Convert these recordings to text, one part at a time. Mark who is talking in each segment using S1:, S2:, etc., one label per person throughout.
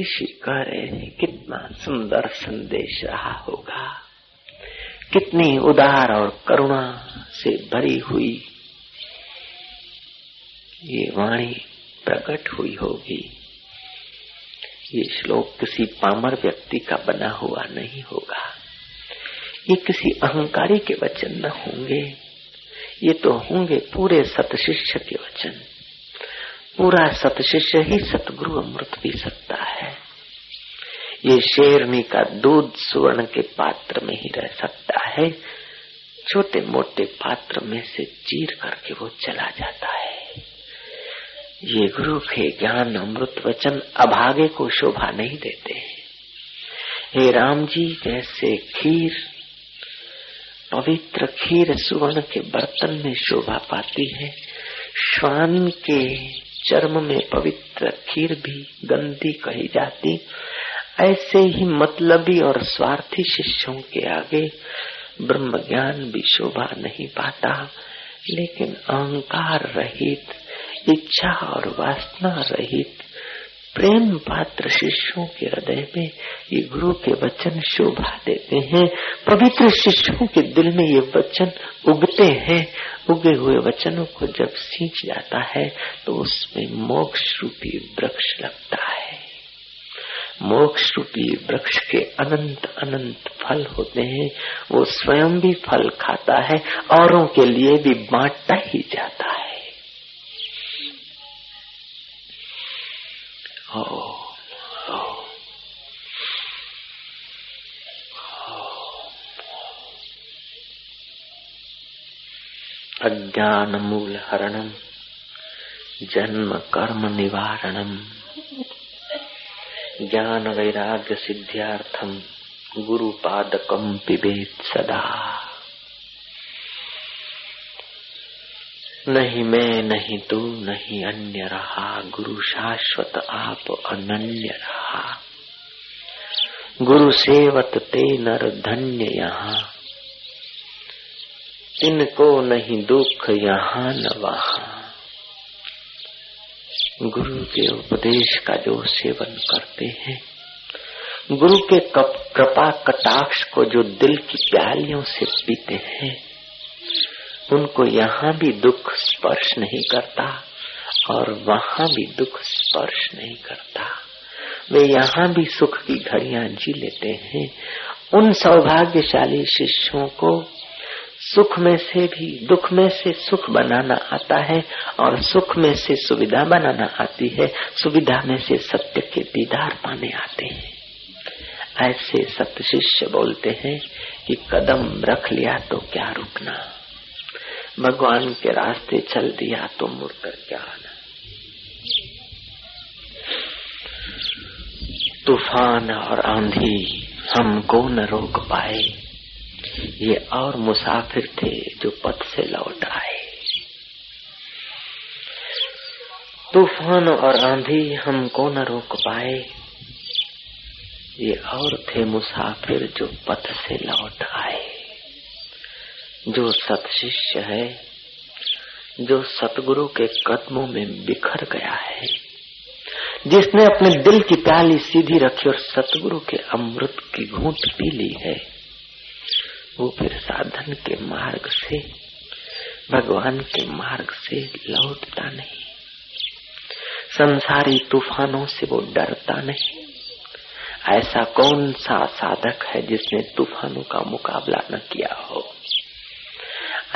S1: ऋषि कह रहे हैं, कितना सुंदर संदेश रहा होगा। कितनी उदार और करुणा से भरी हुई ये वाणी प्रकट हुई होगी। ये श्लोक किसी पामर व्यक्ति का बना हुआ नहीं होगा। ये किसी अहंकारी के वचन न होंगे। ये तो होंगे पूरे सतशिष्य के वचन। पूरा सतशिष्य ही सतगुरु अमृत पी सकता है। ये शेरनी का दूध सुवर्ण के पात्र में ही रह सकता है। छोटे मोटे पात्र में से चीर करके वो चला जाता है। ये गुरु के ज्ञान अमृत वचन अभागे को शोभा नहीं देते हे। राम जी जैसे खीर, पवित्र खीर सुवर्ण के बर्तन में शोभा पाती है? श्वान के चर्म में पवित्र खीर भी गंदी कही जाती। ऐसे ही मतलबी और स्वार्थी शिष्यों के आगे ब्रह्म ज्ञान भी शोभा नहीं पाता। लेकिन अहंकार रहित, इच्छा और वासना रहित प्रेम पात्र शिष्यों के हृदय में ये गुरु के वचन शोभा देते हैं। पवित्र शिष्यों के दिल में ये वचन उगते हैं। उगे हुए वचनों को जब सींच जाता है तो उसमें मोक्ष रूपी वृक्ष लगता है। मोक्ष रूपी वृक्ष के अनंत अनंत फल होते हैं। वो स्वयं भी फल खाता है, औरों के लिए भी बांटता ही जाता है। अज्ञान मूल हरणम जन्म कर्म निवारणम ज्ञान वैराग्य सिद्ध्यार्थम गुरु पादकम पिबेत सदा नहीं मैं, नहीं तू, नहीं अन्य रहा। गुरु शाश्वत आप अनन्य रहा। गुरु सेवत ते नर धन्य यहाँ। इनको नहीं दुख यहाँ न वहा। गुरु के उपदेश का जो सेवन करते हैं, गुरु के कृपा कटाक्ष को जो दिल की प्यालियों से पीते हैं उनको यहाँ भी दुख स्पर्श नहीं करता और वहाँ भी दुख स्पर्श नहीं करता। वे यहाँ भी सुख की घड़ियाँ जी लेते हैं। उन सौभाग्यशाली शिष्यों को सुख में से भी, दुख में से सुख बनाना आता है और सुख में से सुविधा बनाना आती है। सुविधा में से सत्य के दीदार पाने आते हैं। ऐसे सत्य शिष्य बोलते हैं कि कदम रख लिया तो क्या रुकना। भगवान के रास्ते चल दिया तो मुड़कर क्या आना तूफ़ान और आंधी हमको न रोक पाए। ये और मुसाफिर थे जो पथ से लौट आए। तूफ़ान और आंधी हमको न रोक पाए। ये और थे मुसाफिर जो पथ से लौट आए। जो सतशिष्य है, जो सतगुरु के कदमों में बिखर गया है, जिसने अपने दिल की प्याली सीधी रखी और सतगुरु के अमृत की घूंट पी ली है, वो फिर साधन के मार्ग से, भगवान के मार्ग से लौटता नहीं। संसारी तूफानों से वो डरता नहीं। ऐसा कौन सा साधक है जिसने तूफानों का मुकाबला न किया हो?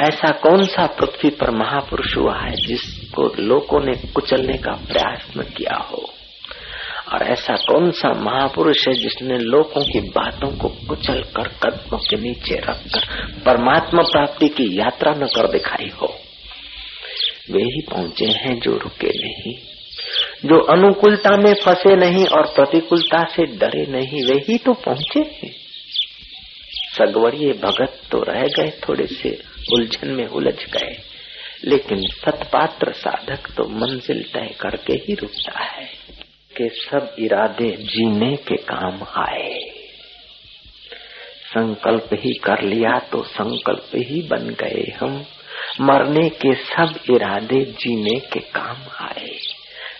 S1: ऐसा कौन सा पृथ्वी पर महापुरुष हुआ है जिसको लोगों ने कुचलने का प्रयास न किया हो? और ऐसा कौन सा महापुरुष है जिसने लोगों की बातों को कुचल कर कदमों के नीचे रखकर परमात्मा प्राप्ति की यात्रा न कर दिखाई हो? वे ही पहुँचे हैं जो रुके नहीं, जो अनुकूलता में फंसे नहीं और प्रतिकूलता से डरे नहीं, वे ही तो पहुँचे हैं। सगवड़िए भगत तो रह गए थोड़े से उलझन में उलझ गए। लेकिन सतपात्र साधक तो मंजिल तय करके ही रुकता है कि सब इरादे जीने के काम आए। संकल्प ही कर लिया तो संकल्प ही बन गए हम। मरने के सब इरादे जीने के काम आए।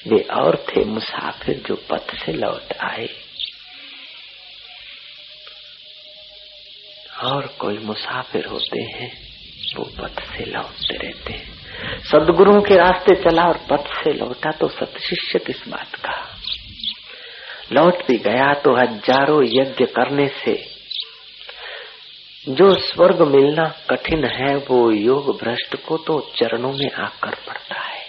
S1: वे और थे मुसाफिर जो पथ से लौट आए। और कोई मुसाफिर होते हैं वो पथ से लौटते रहते हैं। सदगुरुओं के रास्ते चला और पथ से लौटा तो सत शिष्य किस बात का? लौट भी गया तो हज़ारों यज्ञ करने से। जो स्वर्ग मिलना कठिन है, वो योग भ्रष्ट को तो चरणों में आकर पड़ता है।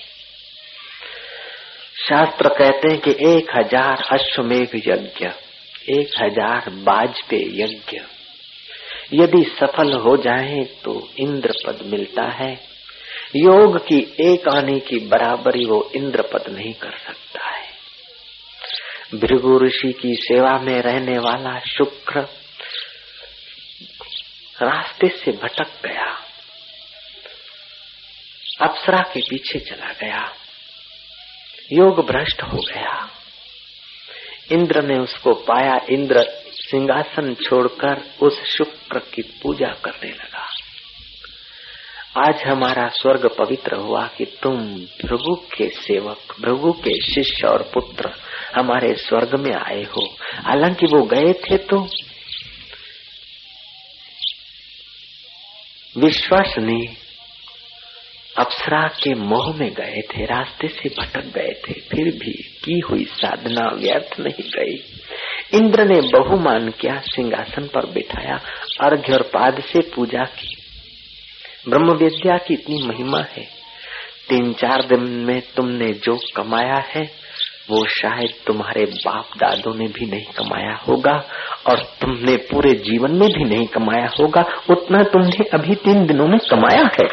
S1: शास्त्र कहते हैं कि एक हज़ार अश्वमेघ यज्ञ, एक हज़ार बाजपेय यज्ञ। यदि सफल हो जाए तो इंद्र पद मिलता है। योग की एक आने की बराबरी वो इंद्र पद नहीं कर सकता है। भृगु ऋषि की सेवा में रहने वाला शुक्र रास्ते से भटक गया। अप्सरा के पीछे चला गया। योग भ्रष्ट हो गया। इंद्र ने उसको पाया। इंद्र सिंहासन छोड़कर उस शुक्र की पूजा करने लगा। आज हमारा स्वर्ग पवित्र हुआ कि तुम भृगु के सेवक, भृगु के शिष्य और पुत्र हमारे स्वर्ग में आए हो। हालाँकि वो गए थे तो विश्वास ने अप्सरा के मोह में गए थे, रास्ते से भटक गए थे, फिर भी की हुई साधना व्यर्थ नहीं गई। इंद्र ने बहुमान किया, सिंहासन पर बिठाया, अर्घ्य और पाद से पूजा की। ब्रह्म विद्या की इतनी महिमा है। तीन चार दिन में तुमने जो कमाया है, वो शायद तुम्हारे बाप दादों ने भी नहीं कमाया होगा, और तुमने पूरे जीवन में भी नहीं कमाया होगा, उतना तुमने अभी तीन दिनों में कमाया है।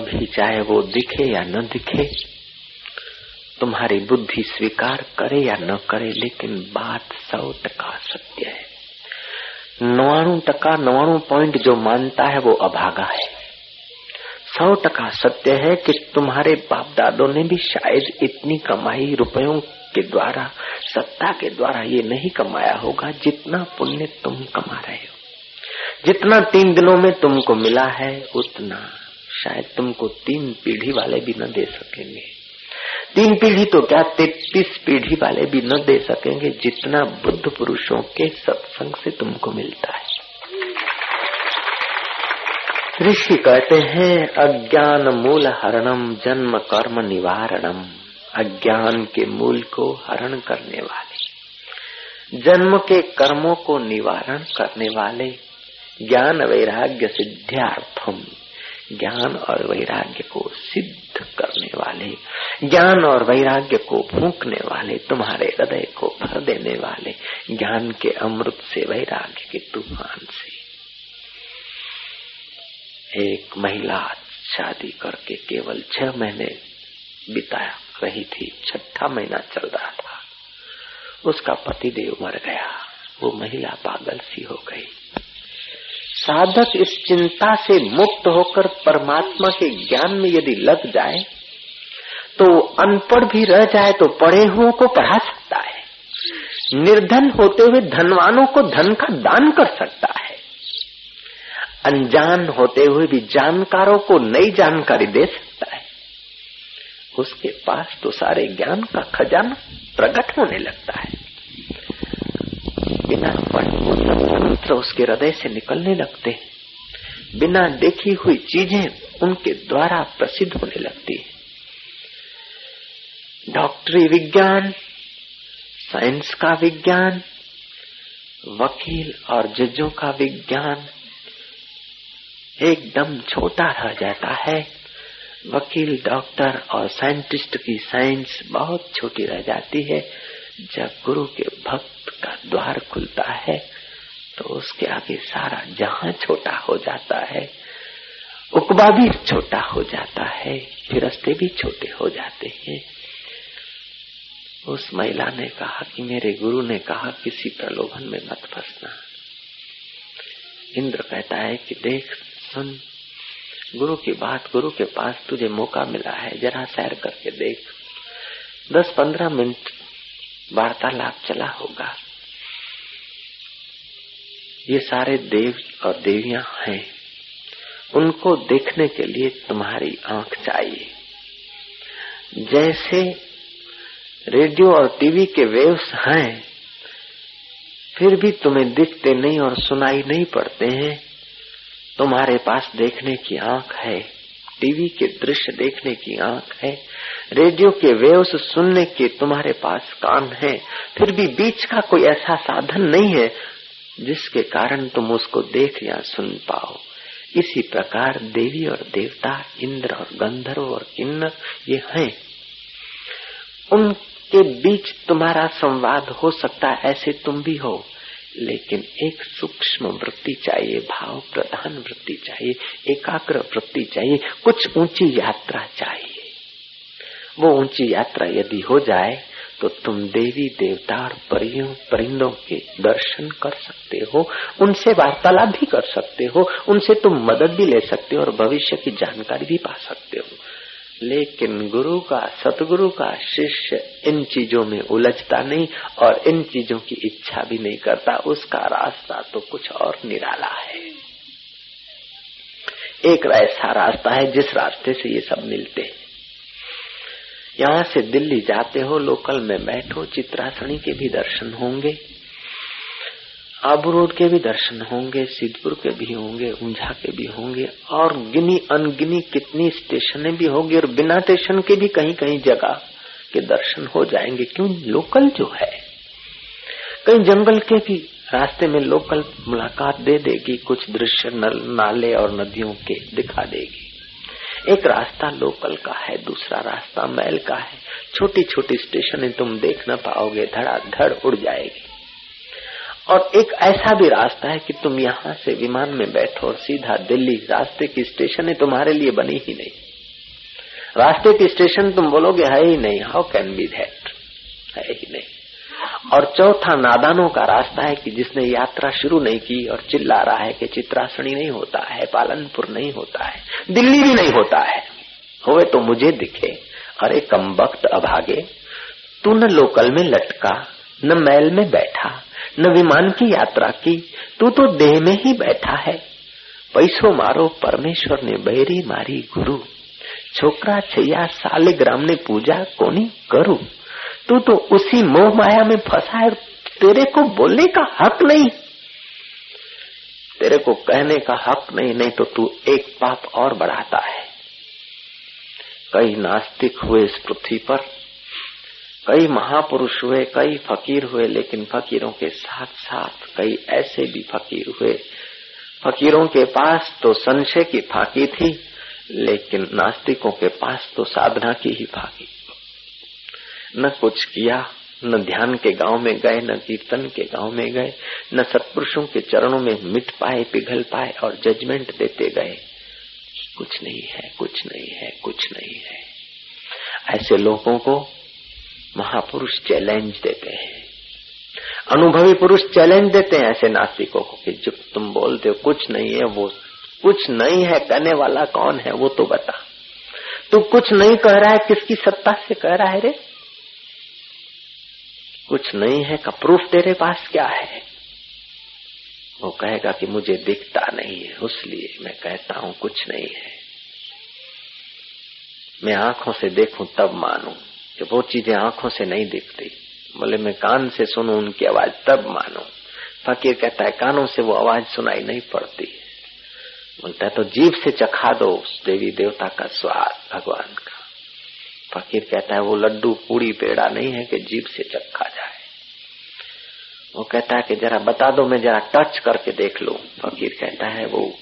S1: अभी चाहे वो दिखे या न दिखे, तुम्हारी बुद्धि स्वीकार करे या न करे, लेकिन बात सौ टका सत्य है। नवाणु टका, नवाणु पॉइंट जो मानता है वो अभागा है। सौ टका सत्य है कि तुम्हारे बाप दादों ने भी शायद इतनी कमाई रुपयों के द्वारा, सत्ता के द्वारा ये नहीं कमाया होगा जितना पुण्य तुम कमा रहे हो। जितना तीन दिनों में तुमको मिला है, उतना शायद तुमको तीन पीढ़ी वाले भी न दे सकेंगे। तीन पीढ़ी तो क्या तैतीस पीढ़ी वाले भी न दे सकेंगे, जितना बुद्ध पुरुषों के सत्संग से तुमको मिलता है। ऋषि कहते हैं, अज्ञान मूल हरणम, जन्म कर्म निवारणम। अज्ञान के मूल को हरण करने वाले, जन्म के कर्मों को निवारण करने वाले ज्ञान वैराग्य सिद्ध्यार्थम। ज्ञान और वैराग्य को सिद्ध करने वाले, ज्ञान और वैराग्य को फूकने वाले, तुम्हारे हृदय को भर देने वाले, ज्ञान के अमृत से, वैराग्य के तूफ़ान से। एक महिला शादी करके केवल छह महीने बिताया, रही थी, छठा महीना चल रहा था। उसका पतिदेव मर गया, वो महिला पागल सी हो गई। साधक इस चिंता से मुक्त होकर परमात्मा के ज्ञान में यदि लग जाए तो अनपढ़ भी रह जाए तो पढ़े हुओं को पढ़ा सकता है। निर्धन होते हुए धनवानों को धन का दान कर सकता है। अनजान होते हुए भी जानकारों को नई जानकारी दे सकता है। उसके पास तो सारे ज्ञान का खजाना प्रकट होने लगता है बिना पढ़े वो सब मंत्र उसके हृदय से निकलने लगते। हैं बिना देखी हुई चीज़ें उनके द्वारा प्रसिद्ध होने लगती। है डॉक्टरी विज्ञान, साइंस का विज्ञान, वकील और जजों का विज्ञान, एकदम छोटा रह जाता है। वकील, डॉक्टर और साइंटिस्ट की साइंस बहुत छोटी रह जाती है, जब गुरु के भक्त का द्वार खुलता है। तो उसके आगे सारा जहाँ छोटा हो जाता है उकबा भी छोटा हो जाता है, फिरस्ते भी छोटे हो जाते हैं। उस महिला ने कहा कि मेरे गुरु ने कहा, किसी प्रलोभन में मत फंसना। इंद्र कहता है कि देख, सुन, गुरु की बात गुरु के पास तुझे मौका मिला है, जरा सैर करके देख। दस पंद्रह मिनट वार्तालाप चला होगा। ये सारे देव और देवियाँ हैं। उनको देखने के लिए तुम्हारी आँख चाहिए। जैसे रेडियो और टीवी के वेव्स हैं, फिर भी तुम्हें दिखते नहीं और सुनाई नहीं पड़ते हैं। तुम्हारे पास देखने की आँख है, टीवी के दृश्य देखने की आँख है, रेडियो के वेव्स सुनने के तुम्हारे पास कान है। फिर भी बीच का कोई ऐसा साधन नहीं है जिसके कारण तुम उसको देख या सुन पाओ। इसी प्रकार देवी और देवता, इंद्र और गंधर्व और किन्नर ये हैं। उनके बीच तुम्हारा संवाद हो सकता है, ऐसे तुम भी हो। लेकिन एक सूक्ष्म वृत्ति चाहिए, भाव प्रधान वृत्ति चाहिए, एकाग्र वृत्ति चाहिए, कुछ ऊँची यात्रा चाहिए। वो ऊँची यात्रा यदि हो जाए तो तुम देवी देवता और परियों, परिंदों के दर्शन कर सकते हो, उनसे वार्तालाप भी कर सकते हो, उनसे तुम मदद भी ले सकते हो और भविष्य की जानकारी भी पा सकते हो। लेकिन गुरु का, सतगुरु का शिष्य इन चीज़ों में उलझता नहीं और इन चीज़ों की इच्छा भी नहीं करता, उसका रास्ता तो कुछ और निराला है। एक ऐसा रास्ता है जिस रास्ते से ये सब मिलते हैं। यहाँ से दिल्ली जाते हो, लोकल में बैठो चित्रासनी के भी दर्शन होंगे आबू रोड के भी दर्शन होंगे, सिद्धपुर के भी होंगे, ऊंझा के भी होंगे, और गिनी अनगिनी कितनी स्टेशन भी होंगी, और बिना स्टेशन के भी कहीं कहीं जगह के दर्शन हो जाएँगे। क्यों? लोकल जो है, कहीं जंगल के भी रास्ते में लोकल मुलाकात दे देगी, कुछ दृश्य नाले और नदियों के दिखा देगी। एक रास्ता लोकल का है, दूसरा रास्ता मैल का है। छोटी छोटी स्टेशन तुम देख न पाओगे, धड़ाधड़ उड़ जाएगी। और एक ऐसा भी रास्ता है कि तुम यहाँ से विमान में बैठो और सीधा दिल्ली, रास्ते की स्टेशन तुम्हारे लिए बनी ही नहीं। रास्ते की स्टेशन तुम बोलोगे है ही नहीं हाउ कैन बी दैट है ही नहीं। और चौथा नादानों का रास्ता है कि जिसने यात्रा शुरू नहीं की और चिल्ला रहा है कि चित्रासनी नहीं होता है, पालनपुर नहीं होता है, दिल्ली भी नहीं होता है। होवे तो मुझे दिखे, अरे कम वक्त अभागे तू न लोकल में लटका, न मैल में बैठा, न विमान की यात्रा की, तू तो देह में ही बैठा है। पैसो मारो परमेश्वर ने बैरी मारी गुरु, छोकरा, छैया, साले ग्राम ने पूजा कोनी करू। तू तो उसी मोह माया में फंसा है, तेरे को बोलने का हक नहीं। तेरे को कहने का हक नहीं नहीं तो तू एक पाप और बढ़ाता है। कई नास्तिक हुए इस पृथ्वी पर, कई महापुरुष हुए, कई फकीर हुए, लेकिन फकीरों के साथ साथ कई ऐसे भी फकीर हुए। फकीरों के पास तो संशय की फाकी थी, लेकिन नास्तिकों के पास तो साधना की ही फाकी। न कुछ किया, न ध्यान के गाँव में गए, न कीर्तन के गाँव में गए, न सत्पुरुषों के चरणों में मिट पाए, पिघल पाए और जजमेंट देते गए। कुछ नहीं है, कुछ नहीं है, कुछ नहीं है। ऐसे लोगों को महापुरुष चैलेंज देते हैं। अनुभवी पुरुष चैलेंज देते हैं ऐसे नास्तिकों को कि जब तुम बोलते हो, कुछ नहीं है वो, कुछ नहीं है कहने वाला कौन है वो तो बता। तू कुछ नहीं कह रहा है, किसकी सत्ता से कह रहा है रे? कुछ नहीं है का प्रूफ तेरे पास क्या है? वो कहेगा कि मुझे दिखता नहीं है उसलिए मैं कहता हूँ कुछ नहीं है। मैं आँखों से देखूँ तब मानूं कि वो चीज़ें आँखों से नहीं दिखती। बोले, मैं कान से सुनू उनकी आवाज़ तब मानो। फकीर कहता है, कानों से वो आवाज़ सुनाई नहीं पड़ती बोलता है तो जीव से चखा दो उस देवी देवता का स्वाद, भगवान का। फकीर कहता है, वो लड्डू पूड़ी पेड़ा नहीं है कि जीप से चखा जाए। वो कहता है कि जरा बता दो, मैं जरा टच करके देख लू। फकीर कहता है, वो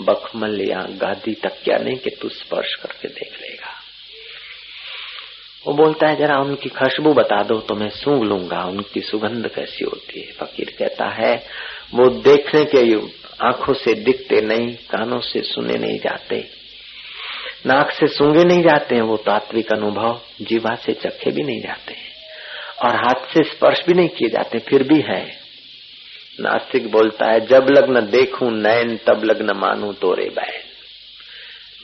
S1: बखमल या गादी तक क्या नहीं कि तू स्पर्श करके देख लेगा। वो बोलता है, जरा उनकी खुशबू बता दो तो मैं सूंघ लूँगा, उनकी सुगंध कैसी होती है? फकीर कहता है, वो देखने के आँखों से दिखते नहीं, कानों से सुने नहीं जाते। नाक से सूंघे नहीं जाते हैं, वो तात्विक अनुभव जीवा से चखे भी नहीं जाते हैं और हाथ से स्पर्श भी नहीं किए जाते, फिर भी है। नास्तिक बोलता है, जब लग्न देखूँ नैन तब लग्न मानू तोरे बैन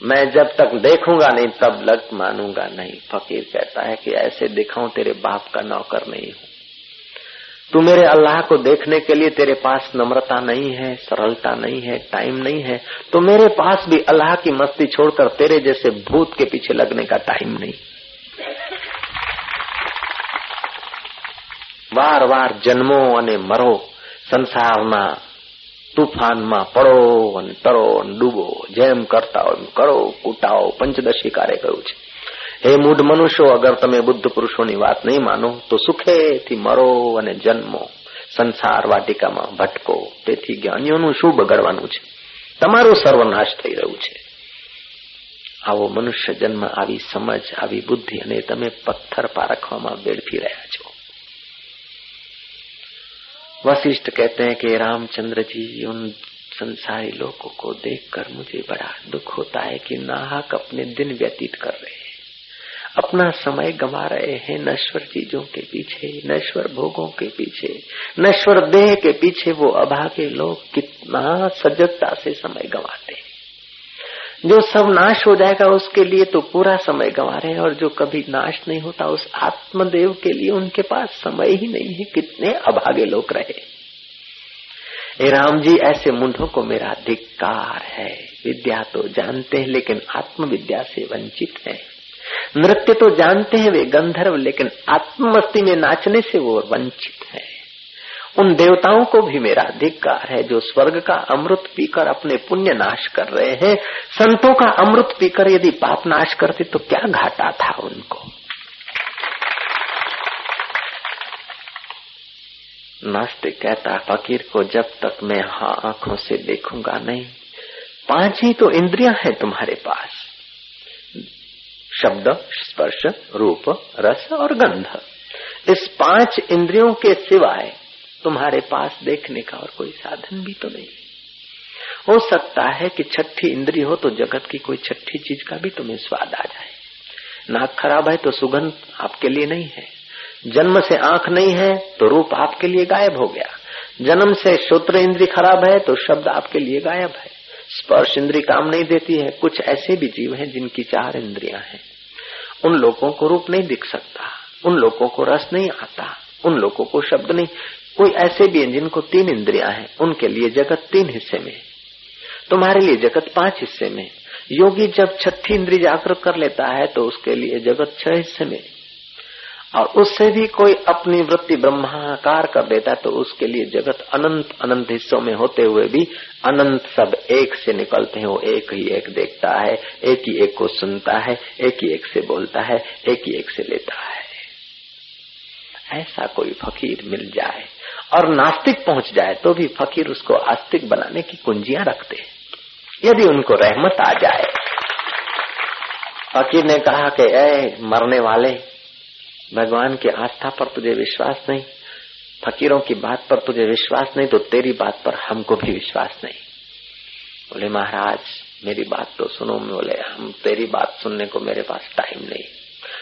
S1: मैं जब तक देखूँगा नहीं, तब लग मानूँगा नहीं। फकीर कहता है कि ऐसे दिखाऊँ तेरे बाप का नौकर नहीं हूँ। तू मेरे अल्लाह को देखने के लिए तेरे पास नम्रता नहीं है सरलता नहीं है टाइम नहीं है तो मेरे पास भी अल्लाह की मस्ती छोड़कर तेरे जैसे भूत के पीछे लगने का टाइम नहीं વાર વાર જન્મો અને મરો સંસારના તુફાનમાં પડો અને તરો અને ડૂબો જેમ કરતા હોય કરો કૂટાઓ પંચદશી કાર્ય કહ્યું છે હે મૂઢ મનુષ્યો અગર તમે બુદ્ધ પુરુષોની વાત નહીં માનો તો સુખેથી મરો અને જન્મો સંસાર વાટિકામાં ભટકો તેથી જ્ઞાનીઓનું શું બગડવાનું છે તમારું સર્વનાશ થઈ રહ્યું છે આવો મનુષ્ય જન્મ આવી સમજ આવી બુદ્ધિ અને તમે પથ્થર પારખવામાં બેડફી રહ્યા છો वशिष्ठ कहते हैं कि रामचंद्र जी उन संसारी लोगों को देखकर मुझे बड़ा दुख होता है कि नाहक अपने दिन व्यतीत कर रहे हैं अपना समय गंवा रहे हैं नश्वर चीज़ों के पीछे, नश्वर भोगों के पीछे, नश्वर देह के पीछे वो अभागे लोग कितना सजगता से समय गंवाते जो सब नाश हो जाएगा उसके लिए तो पूरा समय गंवा रहे हैं और जो कभी नाश नहीं होता उस आत्मदेव के लिए उनके पास समय ही नहीं है, कितने अभागे लोग रहे ए राम जी, ऐसे मुंडों को मेरा धिक्कार है। विद्या तो जानते हैं लेकिन आत्मविद्या से वंचित है। नृत्य तो जानते हैं वे गंधर्व, लेकिन आत्मस्ती में नाचने से वो वंचित है। उन देवताओं को भी मेरा धिक्कार है जो स्वर्ग का अमृत पीकर अपने पुण्य नाश कर रहे हैं। संतों का अमृत पीकर यदि पाप नाश करते तो क्या घाटा था उनको? नास्तिक कहता, फकीर को जब तक मैं हाँ आँखों से देखूँगा नहीं, पाँच ही तो इंद्रियाँ हैं तुम्हारे पास। शब्द, स्पर्श, रूप, रस और गंध। इस पाँच इंद्रियों के सिवाय तुम्हारे पास देखने का और कोई साधन भी तो नहीं। हो सकता है कि छठी इंद्री हो तो जगत की कोई छठी चीज़ का भी तुम्हें स्वाद आ जाए। नाक खराब है तो सुगंध आपके लिए नहीं है। जन्म से आँख नहीं है तो रूप आपके लिए गायब हो गया। जन्म से श्रोत्र इंद्री खराब है तो शब्द आपके लिए गायब है। स्पर्श इंद्री काम नहीं देती है। कुछ ऐसे भी जीव हैं जिनकी चार इंद्रियाँ हैं। उन लोगों को रूप नहीं दिख सकता। उन लोगों को रस नहीं आता। उन लोगों को शब्द नहीं। कोई ऐसे भी हैं जिनको तीन इंद्रियाँ हैं। उनके लिए जगत तीन हिस्से में। तुम्हारे लिए जगत पाँच हिस्से में। योगी जब छठी इंद्री जागृत कर लेता है तो उसके लिए जगत छह हिस्से में। और उससे भी कोई अपनी वृत्ति ब्रह्माकार कर देता तो उसके लिए जगत अनंत अनंत हिस्सों में होते हुए भी अनंत सब एक से निकलते हैं, वो एक ही एक देखता है, एक ही एक को सुनता है, एक ही एक से बोलता है, एक ही एक से लेता है। ऐसा कोई फकीर मिल जाए और नास्तिक पहुँच जाए तो भी फकीर उसको आस्तिक बनाने की कुंजियाँ रखते यदि उनको रहमत आ जाए, फकीर ने कहा कि ए मरने वाले भगवान की आस्था पर तुझे विश्वास नहीं, फकीरों की बात पर तुझे विश्वास नहीं तो तेरी बात पर हमको भी विश्वास नहीं। बोले, महाराज, मेरी बात तो सुनो। बोले, हम तेरी बात सुनने को मेरे पास टाइम नहीं।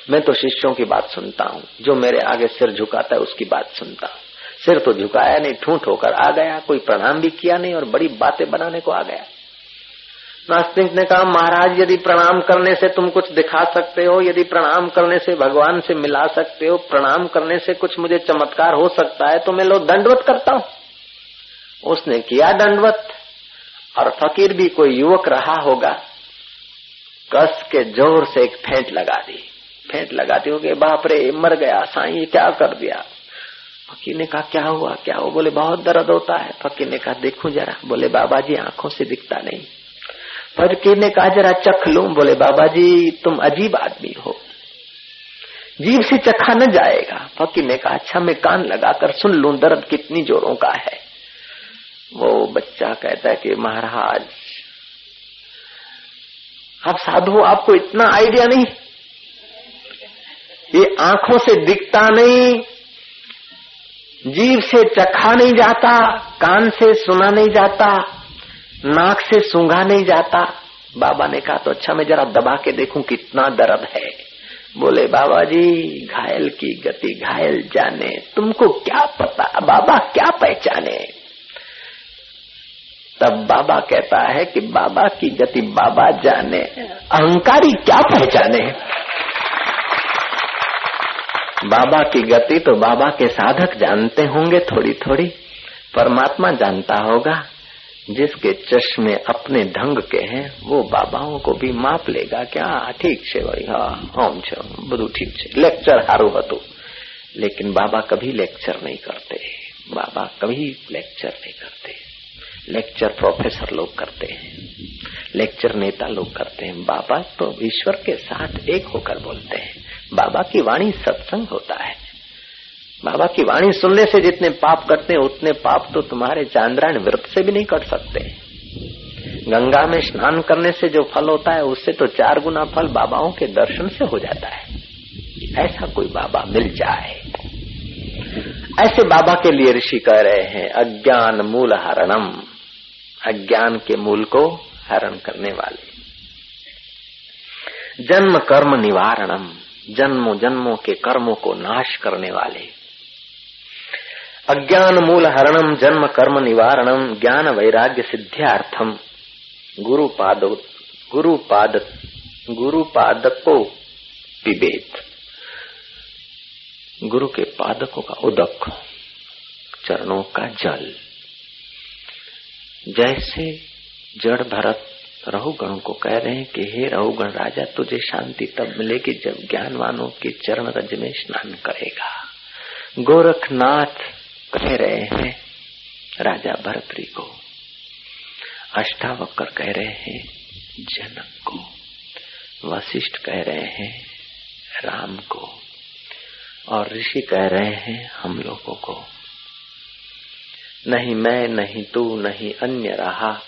S1: मैं तो शिष्यों की बात सुनता हूँ, जो मेरे आगे सिर झुकाता है उसकी बात सुनता हूँ। सिर तो झुकाया नहीं, ठूठ होकर आ गया, कोई प्रणाम भी किया नहीं और बड़ी बातें बनाने को आ गया। नास्तिक ने कहा, महाराज, यदि प्रणाम करने से तुम कुछ दिखा सकते हो, यदि प्रणाम करने से भगवान से मिला सकते हो, प्रणाम करने से कुछ मुझे चमत्कार हो सकता है तो मैं लो दंडवत करता हूँ। उसने किया दंडवत। और फकीर भी कोई युवक रहा होगा, कस के ज़ोर से एक फेंट लगा दी। फेंट लगाती हो गई बाप रे, मर गया, साई क्या कर दिया? फकीर ने कहा, क्या हुआ क्या हुआ? बोले, बहुत दर्द होता है। फकीर ने कहा, देखू जरा। बोले, बाबा जी, आँखों से दिखता नहीं। फकीर ने कहा, जरा चख लू। बोले बाबा जी तुम अजीब आदमी हो। जीव से चखा न जाएगा। फकीर ने कहा अच्छा मैं कान लगाकर सुन लू, दर्द कितनी जोरों का है। वो बच्चा कहता है कि, महाराज, आप साधु, आपको इतना आइडिया नहीं? ये आँखों से दिखता नहीं जीव से चखा नहीं जाता, कान से सुना नहीं जाता नाक से सूंघा नहीं जाता। बाबा ने कहा तो अच्छा मैं जरा दबा के देखूँ कितना दर्द है। बोले बाबा जी घायल की गति घायल जाने। तुमको क्या पता, बाबा क्या पहचाने? तब बाबा कहता है कि बाबा की गति बाबा जाने। अहंकारी क्या पहचाने? बाबा की गति तो बाबा के साधक जानते होंगे थोड़ी थोड़ी परमात्मा जानता होगा। जिसके चश्मे अपने ढंग के हैं, वो बाबाओं को भी माप लेगा। क्या? ठीक छे भाई। हाँ हम छे बधु ठीक छे लेक्चर हारू हतु लेकिन बाबा कभी लेक्चर नहीं करते। बाबा कभी लेक्चर नहीं करते। लेक्चर प्रोफेसर लोग करते हैं। लेक्चर नेता लोग करते हैं। बाबा तो ईश्वर के साथ एक होकर बोलते हैं। बाबा की वाणी सत्संग होता है। बाबा की वाणी सुनने से जितने पाप करते हैं, उतने पाप तो तुम्हारे चांद्रायण व्रत से भी नहीं कट सकते। गंगा में स्नान करने से जो फल होता है, उससे तो चार गुना फल बाबाओं के दर्शन से हो जाता है। ऐसा कोई बाबा मिल जाए। ऐसे बाबा के लिए ऋषि कह रहे हैं, अज्ञान मूल हरणम। अज्ञान के मूल को हरण करने वाले। जन्म कर्म निवारणम। जन्मों जन्मों के कर्मों को नाश करने वाले। अज्ञान मूल हरणम जन्म कर्म निवारणम ज्ञान वैराग्य सिद्ध्यार्थम गुरु पाद गुरु पाद गुरु पादको पिबेत गुरु के पादकों का उदक, चरणों का जल। जैसे जड़ भरत रहुगण को कह रहे हैं कि, हे रहुगण राजा, तुझे शांति तब मिलेगी जब ज्ञानवानों के चरण रज में स्नान करेगा। गोरखनाथ कह रहे हैं, राजा भरतरी को, अष्टावक्र कह रहे हैं, जनक को, वशिष्ठ कह रहे हैं, राम को, और ऋषि कह रहे हैं, हम लोगों को। नहीं मैं, नहीं तू, नहीं अन्य रहा,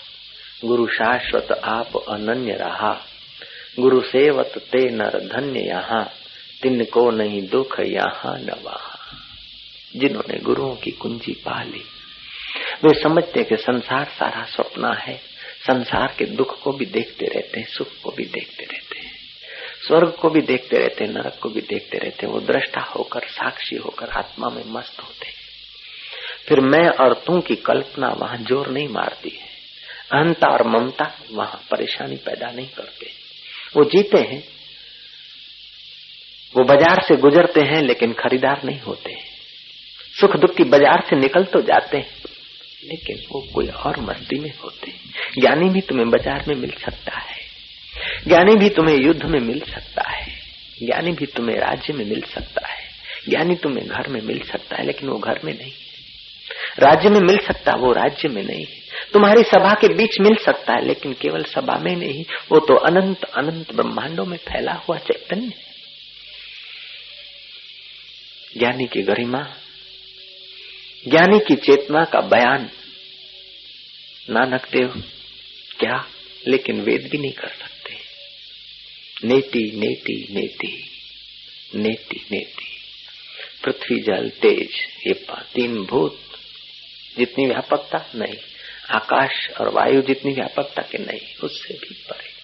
S1: गुरु शाश्वत आप अनन्य रहा, गुरु सेवत ते नर धन्य यहाँ, तिनको नहीं दुख यहाँ न वहा। जिन्होंने गुरुओं की कुंजी पा ली। वे समझते कि संसार सारा सपना है। संसार के दुख को भी देखते रहते हैं, सुख को भी देखते रहते हैं। स्वर्ग को भी देखते रहते हैं, नरक को भी देखते रहते हैं। वो दृष्टा होकर, साक्षी होकर आत्मा में मस्त होते हैं। फिर मैं और तू की कल्पना वहाँ ज़ोर नहीं मारती है। अहंता और ममता वहाँ परेशानी पैदा नहीं करते। वो जीते हैं। वो बाज़ार से गुजरते हैं, लेकिन खरीदार नहीं होते। हैं सुख दुख की बाज़ार से निकल तो जाते हैं, लेकिन वो कोई और मस्ती में होते ज्ञानी भी तुम्हें बाज़ार में मिल सकता है। ज्ञानी भी तुम्हें युद्ध में मिल सकता है। ज्ञानी भी तुम्हें राज्य में मिल सकता है। ज्ञानी तुम्हें घर में मिल सकता है, लेकिन वो घर में नहीं। राज्य में मिल सकता, वो राज्य में नहीं। तुम्हारी सभा के बीच मिल सकता है, लेकिन केवल सभा में नहीं, वो तो अनंत अनंत ब्रह्मांडों में फैला हुआ चैतन्य ज्ञानी की गरिमा ज्ञानी की चेतना का बयान। नानक देव, क्या? लेकिन वेद भी नहीं कर सकते। नेति नेति नेति नेति नेति। पृथ्वी जल, तेज, ये तीन भूत। जितनी व्यापकता, नहीं। आकाश और वायु जितनी व्यापकता के, नहीं। उससे भी परे।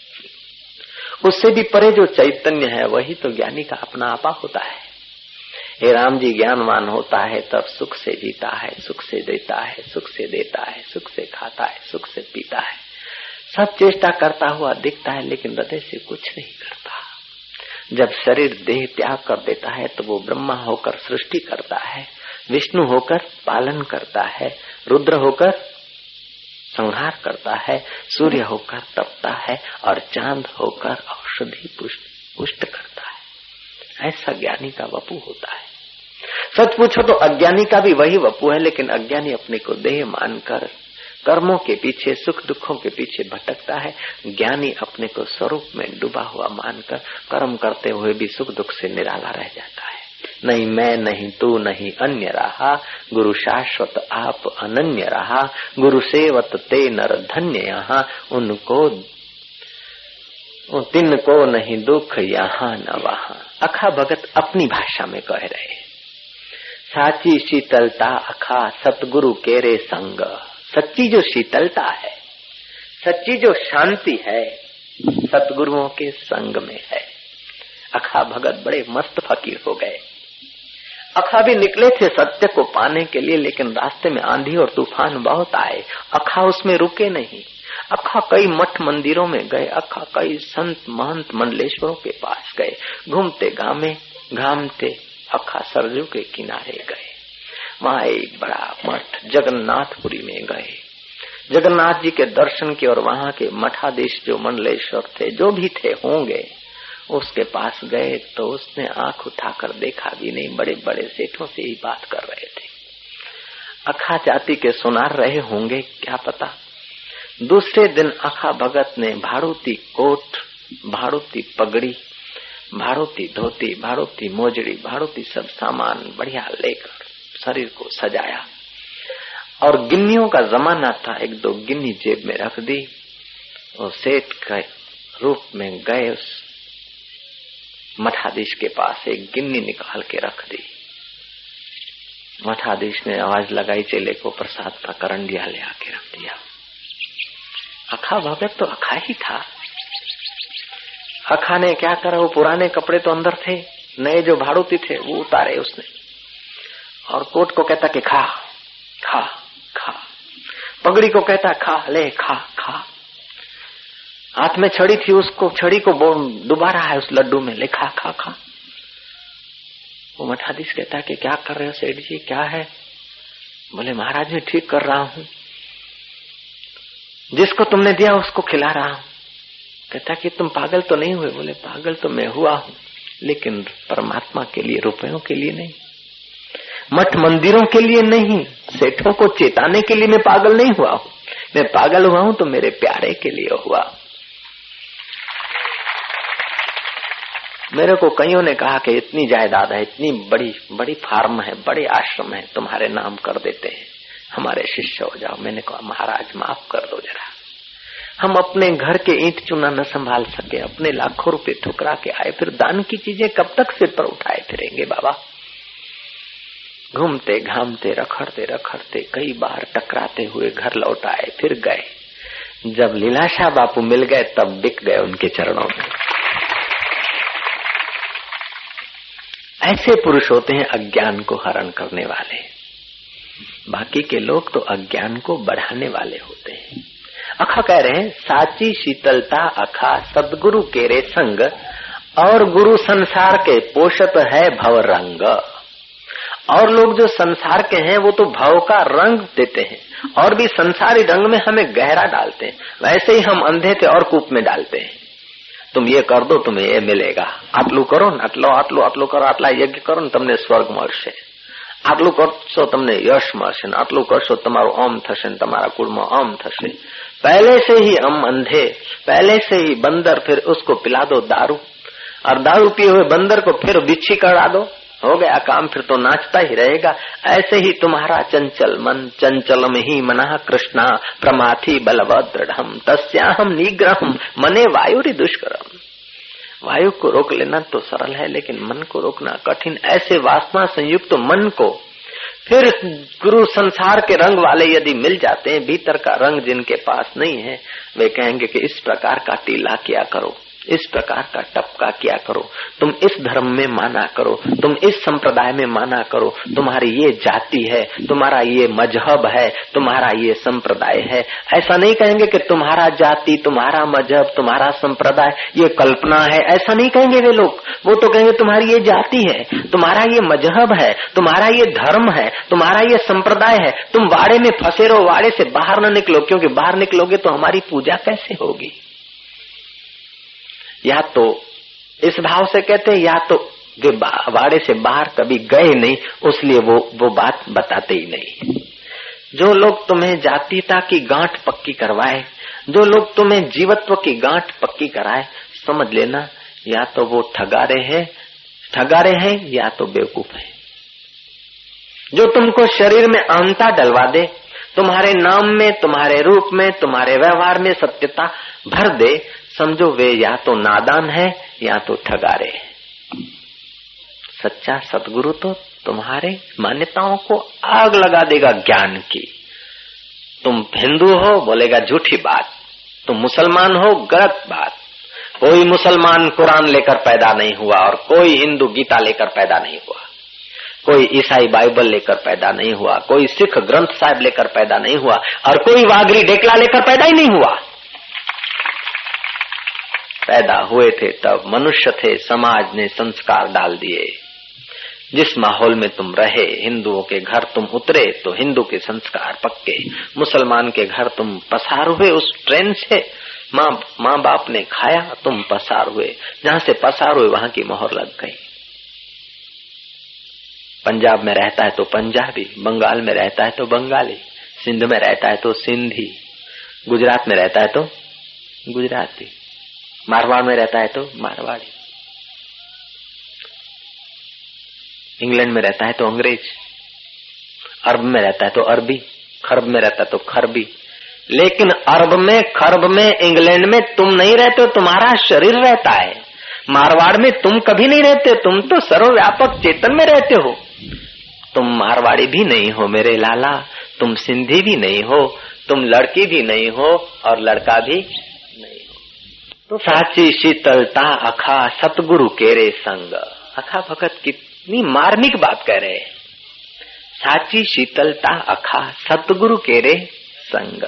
S1: उससे भी परे जो चैतन्य है, वही तो ज्ञानी का अपना आपा होता है। हे राम जी, ज्ञानवान होता है, तब सुख से जीता है, सुख से देता है, सुख से देता है, सुख से खाता है, सुख से पीता है। सब चेष्टा करता हुआ दिखता है, लेकिन हृदय से कुछ नहीं करता। जब शरीर देह त्याग कर देता है तो वो ब्रह्मा होकर सृष्टि करता है, विष्णु होकर पालन करता है, रुद्र होकर संहार करता है, सूर्य होकर तपता है, और चाँद होकर औषधि पुष्ट करता है। ऐसा ज्ञानी का वपु होता है। सच पूछो तो अज्ञानी का भी वही वपु है, लेकिन अज्ञानी अपने को देह मानकर कर्मों के पीछे, सुख दुखों के पीछे भटकता है। ज्ञानी अपने को स्वरूप में डूबा हुआ मानकर कर्म करते हुए भी सुख दुख से निराला रह जाता है। नहीं मैं, नहीं तू, नहीं अन्य रहा। गुरु शाश्वत आप अनन्य रहा। गुरु सेवत ते नर धन्य यहाँ। उनको तिन को नहीं दुख यहाँ न वहा। अखा भगत अपनी भाषा में कह रहे साची शीतलता अखा सतगुरु केरे संग। सच्ची जो शीतलता है, सच्ची जो शांति है, सतगुरुओं के संग में है। अखा भगत बड़े मस्त फकीर हो गए। अखा भी निकले थे सत्य को पाने के लिए, लेकिन रास्ते में आंधी और तूफ़ान बहुत आए। अखा उसमें रुके नहीं। अखा कई मठ मंदिरों में गए। अखा कई संत महंत मंडलेश्वरों के पास गए। घूमते गामे घामते अखा सरजू के किनारे गए। वहाँ एक बड़ा मठ जगन्नाथपुरी में गए। जगन्नाथ जी के दर्शन किए और वहाँ के मठाधीश जो मंडलेश्वर थे, जो भी थे होंगे, उसके पास गए तो उसने आँख उठाकर देखा भी नहीं, बड़े बड़े सेठों से ही बात कर रहे थे। अखा जाति के सुनार रहे होंगे, क्या पता? दूसरे दिन अखा भगत ने भाड़ूती कोट, भाड़ूती पगड़ी भाड़ूती धोती भाड़ूती मोजड़ी भाड़ूती सब सामान बढ़िया लेकर शरीर को सजाया। और गिन्नियों का जमाना था, एक दो गिन्नी जेब में रख दी और सेठ के रूप में गए उस मठाधीश के पास, एक गिन्नी निकाल के रख दी। मठाधीश ने आवाज़ लगाई, चेले को प्रसाद का करंडिया ले आके रख दिया। अखा भगत तो अखा ही था। अखा ने क्या करा, वो पुराने कपड़े तो अंदर थे, नए जो भाड़ूती थे, वो उतारे उसने। और कोट को कहता कि खा खा खा। पगड़ी को कहता, खा, ले, खा खा। हाथ में छड़ी थी, उसको, छड़ी को दोबारा है उस लड्डू में, ले, खा खा खा। वो मठाधीश कहता कि क्या कर रहे हो, सेठ जी, क्या है? बोले, महाराज, मैं ठीक कर रहा हूँ। जिसको तुमने दिया, उसको खिला रहा हूँ। कहता कि तुम पागल तो नहीं हुए? बोले, पागल तो मैं हुआ हूँ, लेकिन परमात्मा के लिए, रुपयों के लिए नहीं। मठ मंदिरों के लिए नहीं, सेठों को चेताने के लिए मैं पागल नहीं हुआ हूँ। मैं पागल हुआ हूँ तो मेरे प्यारे के लिए हुआ। मेरे को कईयों ने कहा कि इतनी जायदाद है, इतनी बड़ी बड़ी फार्म है, बड़े आश्रम है, तुम्हारे नाम कर देते हैं। हमारे शिष्य हो जाओ। मैंने कहा, महाराज, माफ़ कर दो जरा। हम अपने घर के ईंट चुना न संभाल सके, अपने लाखों रुपए ठुकरा के आए, फिर दान की चीज़ें कब तक सिर पर उठाए फिरेंगे बाबा? घूमते, घामते, रखड़ते रखड़ते, कई बार टकराते हुए घर लौट आए, फिर गए। जब लीलाशाह बापू मिल गए, तब बिक गए उनके चरणों में। ऐसे पुरुष होते हैं अज्ञान को हरण करने वाले। बाकी के लोग तो अज्ञान को बढ़ाने वाले होते अखा कह रहे हैं साची शीतलता अखा सदगुरु के रे संग और गुरु संसार के पोषत है भव रंग और लोग जो संसार के हैं वो तो भाव का रंग देते हैं और भी संसारी रंग में हमें गहरा डालते हैं वैसे ही हम अंधे थे और कूप में डालते हैं तुम ये कर दो तुम्हें ये मिलेगा આટલું કરો ને આટલો આટલું આટલું કરો આટલા યજ્ઞ કરો ને તમને સ્વર્ગ મળશે આટલું કરશો તમને યશ મળશે ને આટલું કરશો તમારું ઓમ થશે ને તમારા કુળમાં ઓમ થશે पहले से ही हम अंधे, पहले से ही बंदर, फिर उसको पिला दो दारू। और दारू पिए हुए बंदर को फिर बिच्छी करा दो। हो गया काम, फिर तो नाचता ही रहेगा। ऐसे ही तुम्हारा चंचल मन चंचल में ही मना कृष्णा, प्रमाथी बलवद दृढ़ तस्याहम निग्रह मने वायु दुष्करम। वायु को रोक लेना तो सरल है, लेकिन मन को रोकना कठिन। ऐसे वासना संयुक्त तो मन को फिर गुरु संसार के रंग वाले यदि मिल जाते हैं, भीतर का रंग जिनके पास नहीं है, वे कहेंगे कि इस प्रकार का टीला किया करो। इस प्रकार का टपका किया करो। तुम इस धर्म में माना करो। तुम इस संप्रदाय में माना करो। तुम्हारी ये जाति है, तुम्हारा ये मज़हब है, तुम्हारा ये संप्रदाय है। ऐसा नहीं कहेंगे कि तुम्हारा जाति, तुम्हारा मज़हब, तुम्हारा संप्रदाय, ये कल्पना है। ऐसा नहीं कहेंगे वे लोग। वो तो कहेंगे तुम्हारी ये जाति है, तुम्हारा ये मज़हब है, तुम्हारा ये धर्म है, तुम्हारा ये संप्रदाय है। तुम वाड़े में फंसे रहो, वाड़े से बाहर न निकलो, क्योंकि बाहर निकलोगे तो हमारी पूजा कैसे होगी? या तो इस भाव से कहते हैं, या तो वे वाड़े से बाहर कभी गए नहीं, उसलिए वो वो बात बताते ही नहीं। जो लोग तुम्हें जातीयता की गांठ पक्की करवाए, जो लोग तुम्हें जीवत्व की गांठ पक्की कराए, समझ लेना, या तो वो ठगारे हैं ठगारे हैं, या तो बेवकूफ़ है। जो तुमको शरीर में अहंता डलवा दे, तुम्हारे नाम में, तुम्हारे रूप में, तुम्हारे व्यवहार में सत्यता भर दे समझो वे या तो नादान है, या तो ठगारे सच्चा सतगुरु तो तुम्हारे मान्यताओं को आग लगा देगा ज्ञान की। तुम हिंदू हो, बोलेगा झूठी बात। तुम मुसलमान हो, गलत बात। कोई मुसलमान कुरान लेकर पैदा नहीं हुआ और कोई हिंदू गीता लेकर पैदा नहीं हुआ। कोई ईसाई बाइबल लेकर पैदा नहीं हुआ, कोई सिख ग्रंथ साहिब लेकर पैदा नहीं हुआ, और कोई वागरी डेकला लेकर पैदा ही नहीं हुआ। पैदा हुए थे तब मनुष्य थे, समाज ने संस्कार डाल दिए। जिस माहौल में तुम रहे, हिंदुओं के घर तुम उतरे तो हिंदू के संस्कार पक्के, मुसलमान के घर तुम पसार हुए, उस ट्रेन से माँ माँ बाप ने खाया, तुम पसार हुए। जहाँ से पसार हुए, वहाँ की मोहर लग गई। पंजाब में रहता है तो पंजाबी, बंगाल में रहता है तो बंगाली, सिंध में रहता है तो सिंधी, गुजरात में रहता है तो गुजराती। मारवाड़ में रहता है तो मारवाड़ी इंग्लैंड में रहता है तो अंग्रेज़। अरब में रहता है तो अरबी। खरब में रहता है तो खरबी। लेकिन अरब में, खरब में, इंग्लैंड में तुम नहीं रहते हो, तुम्हारा शरीर रहता है। मारवाड़ में तुम कभी नहीं रहते, तुम तो सर्वव्यापक चेतन में रहते हो। तुम मारवाड़ी भी नहीं हो मेरे लाला, तुम सिंधी भी नहीं हो, तुम लड़की भी नहीं हो और लड़का भी नहीं हो। तो साची शीतलता अखा सतगुरु केरे संग। अखा भगत कितनी मार्मिक बात कह रहे साची शीतलता अखा सतगुरु केरे संग।